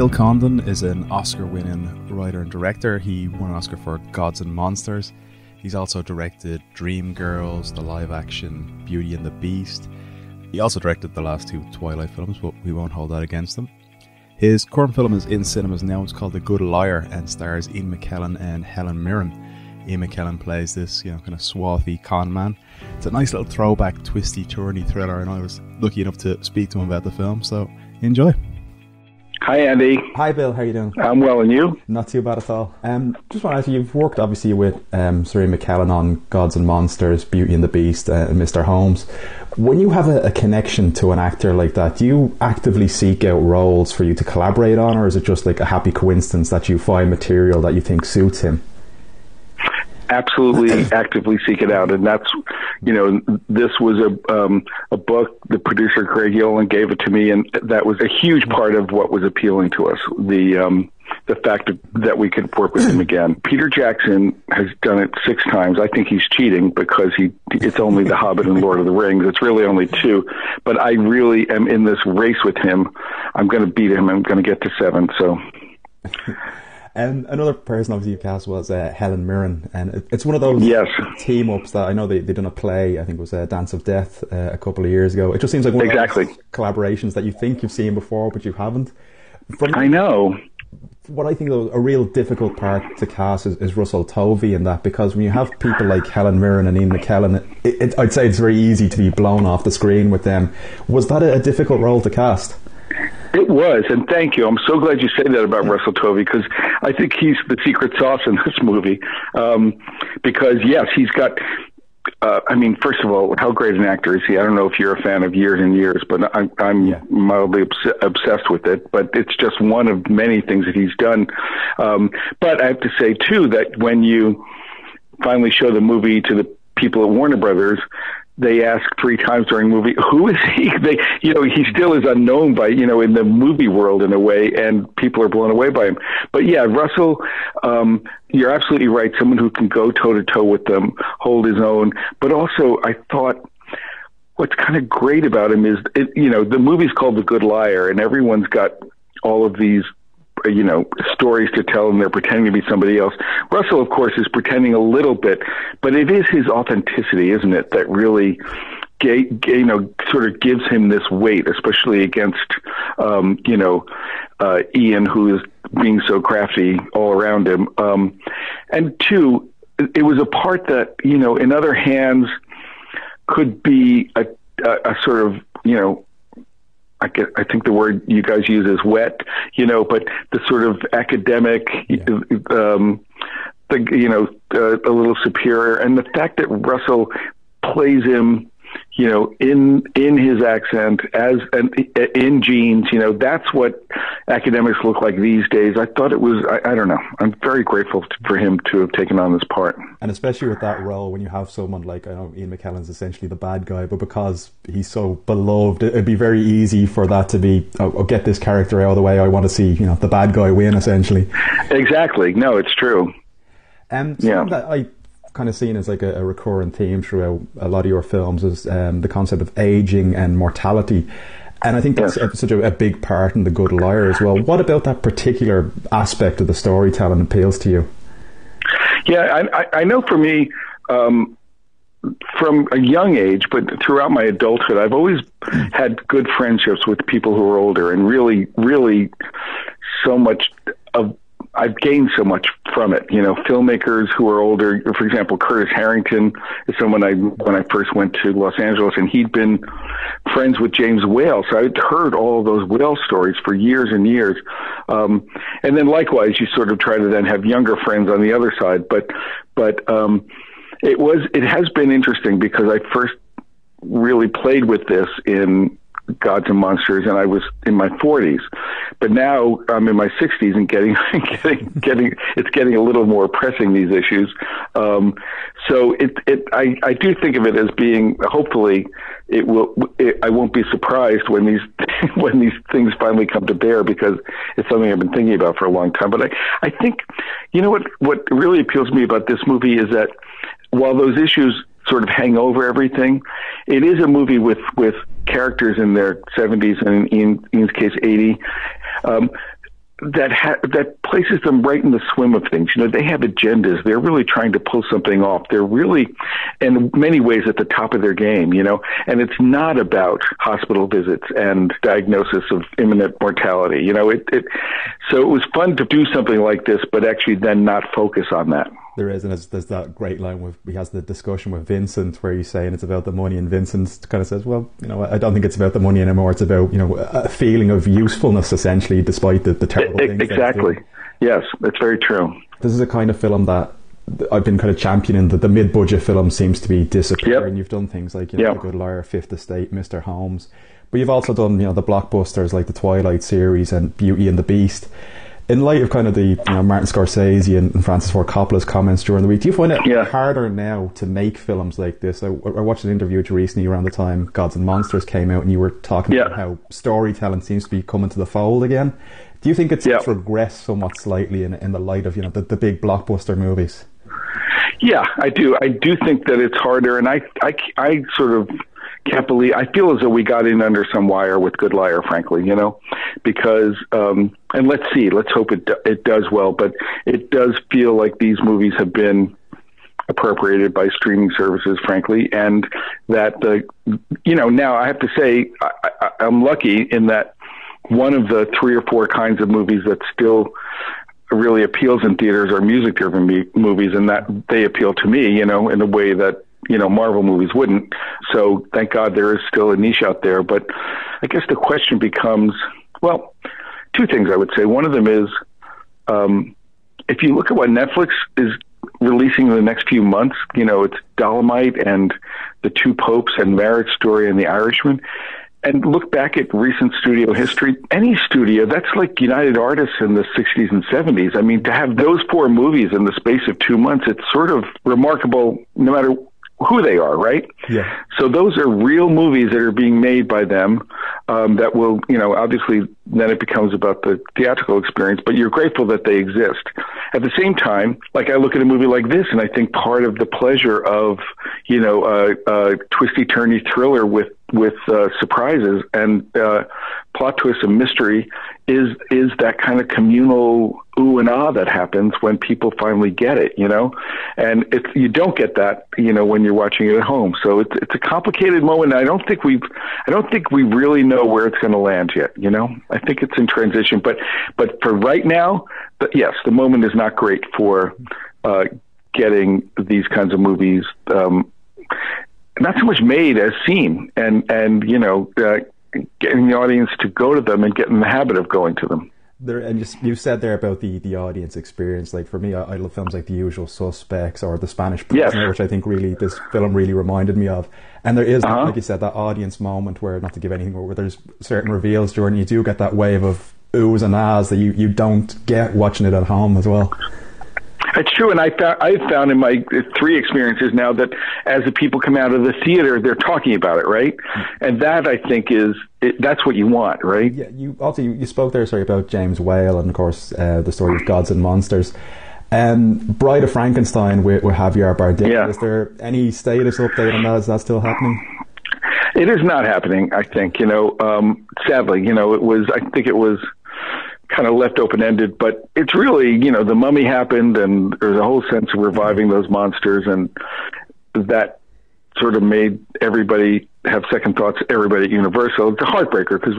Bill Condon is an Oscar winning writer and director. He won an Oscar for Gods and Monsters. He's also directed Dreamgirls, the live action Beauty and the Beast. He also directed the last two Twilight films, but we won't hold that against him. His current film is in cinemas now. It's called The Good Liar and stars Ian McKellen and Helen Mirren. Ian McKellen plays this, you know, kind of swarthy con man. It's a nice little throwback, twisty, turny thriller, and I was lucky enough to speak to him about the film, so enjoy. Hi, Andy. Hi, Bill. How are you doing? I'm well, and you? Not too bad at all. Um, just want to ask you, you've worked obviously with um, Sir McKellen on Gods and Monsters, Beauty and the Beast, uh, and Mr. Holmes. When you have a, a, connection to an actor like that, do you actively seek out roles for you to collaborate on, or is it just like a happy coincidence that you find material that you think suits him? absolutely actively seek it out. And that's, you know, this was a um, a book. The producer Greg Yolen gave it to me, and that was a huge part of what was appealing to us. The um, the fact that we could work with him again. Peter Jackson has done it six times. I think he's cheating because he it's only The Hobbit and Lord of the Rings. It's really only two. But I really am in this race with him. I'm going to beat him. I'm going to get to seven. So. Um, another person obviously you cast was uh, Helen Mirren, and it, it's one of those yes. team ups that I know they they done a play. I think it was a uh, Dance of Death uh, a couple of years ago. It just seems like one exactly. of those collaborations that you think you've seen before, but you haven't. From, I know. What I think though, a real difficult part to cast is, is, Russell Tovey in that because when you have people like Helen Mirren and Ian McKellen, it, it, I'd say it's very easy to be blown off the screen with them. Was that a, a difficult role to cast? It was, and thank you. I'm so glad you say that about Russell Tovey because I think he's the secret sauce in this movie. Um, because yes, he's got. Uh, I mean, first of all, how great an actor is he? I don't know if you're a fan of Years and Years, but I'm, I'm yeah. mildly obs- obsessed with it. But it's just one of many things that he's done. Um, but I have to say too that when you finally show the movie to the people at Warner Brothers, they ask three times during movie, who is he? They, you know, he still is unknown by, you know, in the movie world in a way, and people are blown away by him. But yeah, Russell, um, you're absolutely right. Someone who can go toe to toe with them, hold his own. But also, I thought what's kind of great about him is, it, you know, the movie's called The Good Liar, and everyone's got all of these you know stories to tell and they're pretending to be somebody else. Russell, of course, is pretending a little bit, but it is his authenticity, isn't it, that really. You know, sort of gives him this weight, especially against, um, you know, uh, Ian, who is being so crafty all around him. Um, and two, it was a part that you know, in other hands, could be a, a, a sort of you know I, get, I think the word you guys use is wet, you know, but the sort of academic, yeah. um, the, you know, uh, a little superior. And the fact that Russell plays him you know, in in his accent as and in jeans, you know, that's what academics look like these days. I thought it was, I, I don't know. I'm very grateful for him to have taken on this part. And especially with that role, when you have someone like I know Ian McKellen's essentially the bad guy, but because he's so beloved, it'd be very easy for that to be, oh, oh get this character out of the way. I want to see, you know, the bad guy win, essentially. Exactly. No, it's true. Um, yeah. that I kind of seen as like a, a recurring theme throughout a lot of your films is um, the concept of aging and mortality. And I think that's yes. such a, a, big part in The Good Liar as well. What about that particular aspect of the storytelling appeals to you? Yeah, I, I know for me, um, from a young age, but throughout my adulthood, I've always had good friendships with people who are older and really, really so much of I've gained so much from it. You know, filmmakers who are older, for example, Curtis Harrington is someone I when I first went to Los Angeles, and he'd been friends with James Whale, so I'd heard all those Whale stories for years and years. Um, and then likewise, you sort of try to then have younger friends on the other side. But but um, it was it has been interesting because I first really played with this in Gods and Monsters, and I was in my 40s. But now I'm in my 60s and getting getting getting it's getting a little more pressing these issues. Um, so it it I, I do think of it as being hopefully it will it, I won't be surprised when these when these things finally come to bear because it's something I've been thinking about for a long time. But I I think you know what what really appeals to me about this movie is that while those issues sort of hang over everything. It is a movie with with characters in their 70s and in Ian's case 80. Um, that ha- that places them right in the swim of things. You know, they have agendas. They're really trying to pull something off. They're really, in many ways, at the top of their game. You know, and it's not about hospital visits and diagnosis of imminent mortality. You know, it, it so it was fun to do something like this, but actually then not focus on that. There is, and there's, there's that great line where he has the discussion with Vincent where he's saying it's about the money, and Vincent kind of says, "Well, you know, I don't think it's about the money anymore. It's about you know a feeling of usefulness, essentially, despite the, the terrible it, things." Exactly. Yes, it's very true. This is a kind of film that I've been kind of championing that the mid-budget film seems to be disappearing. Yep. You've done things like you know, yep. The Good Liar, Fifth Estate, Mr. Holmes, but you've also done you know the blockbusters like the Twilight series and Beauty and the Beast in light of kind of the you know, Martin Scorsese and, Francis Ford Coppola's comments during the week, do you find it yeah. harder now to make films like this? I, I, watched an interview with you recently around the time Gods and Monsters came out, and you were talking yeah. about how storytelling seems to be coming to the fold again. Do you think it's yeah. regressed somewhat slightly in, in the light of you know the, the big blockbuster movies? Yeah, I do. I do think that it's harder, and I, I, I sort of can't believe I feel as though we got in under some wire with Good Liar, frankly, you know, because um, and let's see, let's hope it it does well, but it does feel like these movies have been appropriated by streaming services, frankly, and that the you know now I have to say I, I, I'm lucky in that one of the three or four kinds of movies that still really appeals in theaters are music driven movies and that they appeal to me you know in a way that you know Marvel movies wouldn't. So thank God there is still a niche out there. But I guess the question becomes, well, two things I would say. One of them is, um, if you look at what Netflix is releasing in the next few months, you know, it's Dolemite and The Two Popes and Marriage Story and The Irishman. And look back at recent studio history. Any studio, that's like United Artists in the 60s and 70s. I mean, to have those four movies in the space of two months, it's sort of remarkable no matter who they are, right? Yeah. So those are real movies that are being made by them. Um, that will, you know, obviously then it becomes about the theatrical experience. But you're grateful that they exist. At the same time, like I look at a movie like this, and I think part of the pleasure of, you know, a, a twisty turny thriller with with uh, surprises and uh, plot twists and mystery is is that kind of communal ooh and ah that happens when people finally get it, you know, and it's you don't get that, you know, when you're watching it at home. So it's it's a complicated moment. I don't think we've I don't think we really know where it's going to land yet. You know, I think it's in transition, but but for right now, but yes, the moment is not great for uh, getting these kinds of movies. Um, not so much made as seen, and and you know, uh, getting the audience to go to them and get in the habit of going to them. There, and you, you said there about the, the audience experience. Like for me, I, I love films like The Usual Suspects or The Spanish Prisoner, yes. which I think really this film really reminded me of. And there is, uh-huh. like you said, that audience moment where, not to give anything, where there's certain reveals during, you do get that wave of oohs and ahs that you, you don't get watching it at home as well. It's true, and I found I found in my three experiences now that as the people come out of the theater, they're talking about it, right? And that I think is it, that's what you want, right? Yeah. You also you, you spoke there, sorry, about James Whale and of course uh, the story of Gods and Monsters. Um, Bride of Frankenstein with, with Javier Bardem. Yeah. Is there any status update on that? Is that still happening? It is not happening. I think you know. Um, sadly, you know, it was. I think it was kind of left open ended, but it's really, you know, the mummy happened and there's a whole sense of reviving those monsters and that sort of made everybody have second thoughts, everybody at Universal. It's a heartbreaker because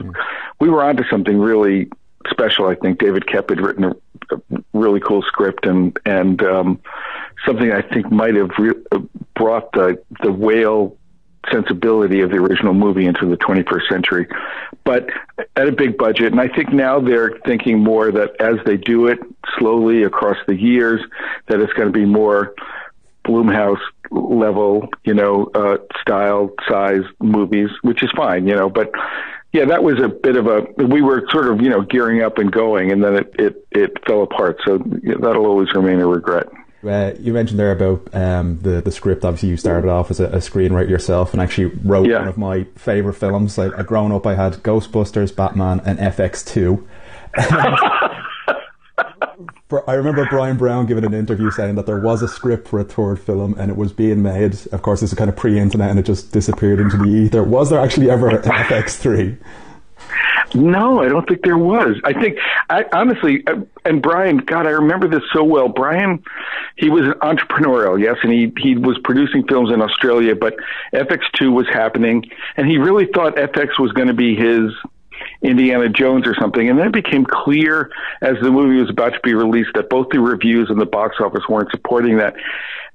we were onto something really special. I think David Koepp had written a, a really cool script and, and, um, something I think might have re- brought the, the Whale sensibility of the original movie into the 21st century, but at a big budget. And I think now they're thinking more that as they do it slowly across the years, that it's going to be more Blumhouse level, you know, uh, style, size movies, which is fine, you know, but yeah, that was a bit of a, we were sort of, you know, gearing up and going and then it, it, it fell apart. So that'll always remain a regret. Uh, you mentioned there about um, the the script. Obviously, you started off as a, a screenwriter yourself, and actually wrote yeah. one of my favorite films. Like, uh, growing up, I had Ghostbusters, Batman, and FX Two. I remember Bryan Brown giving an interview saying that there was a script for a third film and it was being made. Of course, this is kind of pre-internet and it just disappeared into the ether. Was there actually ever an FX3? No, I don't think there was. I think, I honestly, uh, and Bryan, God, I remember this so well. Bryan, he was an entrepreneurial, yes, and he he was producing films in Australia, but FX2 was happening, and he really thought FX was going to be his Indiana Jones or something. And then it became clear as the movie was about to be released that both the reviews and the box office weren't supporting that.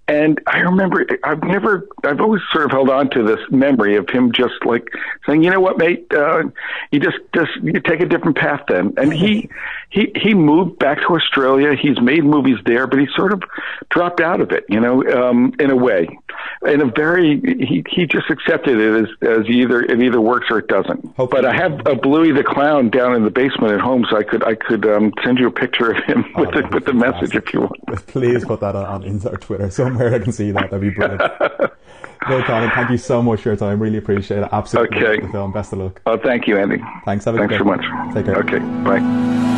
And I remember, I've never, I've always sort of held on to this memory of him just like saying, you know what, mate, uh, you just, just, you take a different path then. And he, he, he moved back to Australia. He's made movies there, but he sort of dropped out of it, you know, um, in a way, in a very, he, he just accepted it as, as either, it either works or it doesn't. Hopefully. But I have a Bluey the Clown down in the basement at home, so I could, I could, um, send you a picture of him oh, with the, with the message if you want. Please put that on, on Twitter. So somewhere I can see that. That'd be brilliant. no, Colin, thank you so much for your time. Really appreciate it. Absolutely. Okay. The film. Best of luck. Oh, thank you, Andy. Thanks. Have a Thanks so much. Take care. Okay. Bye.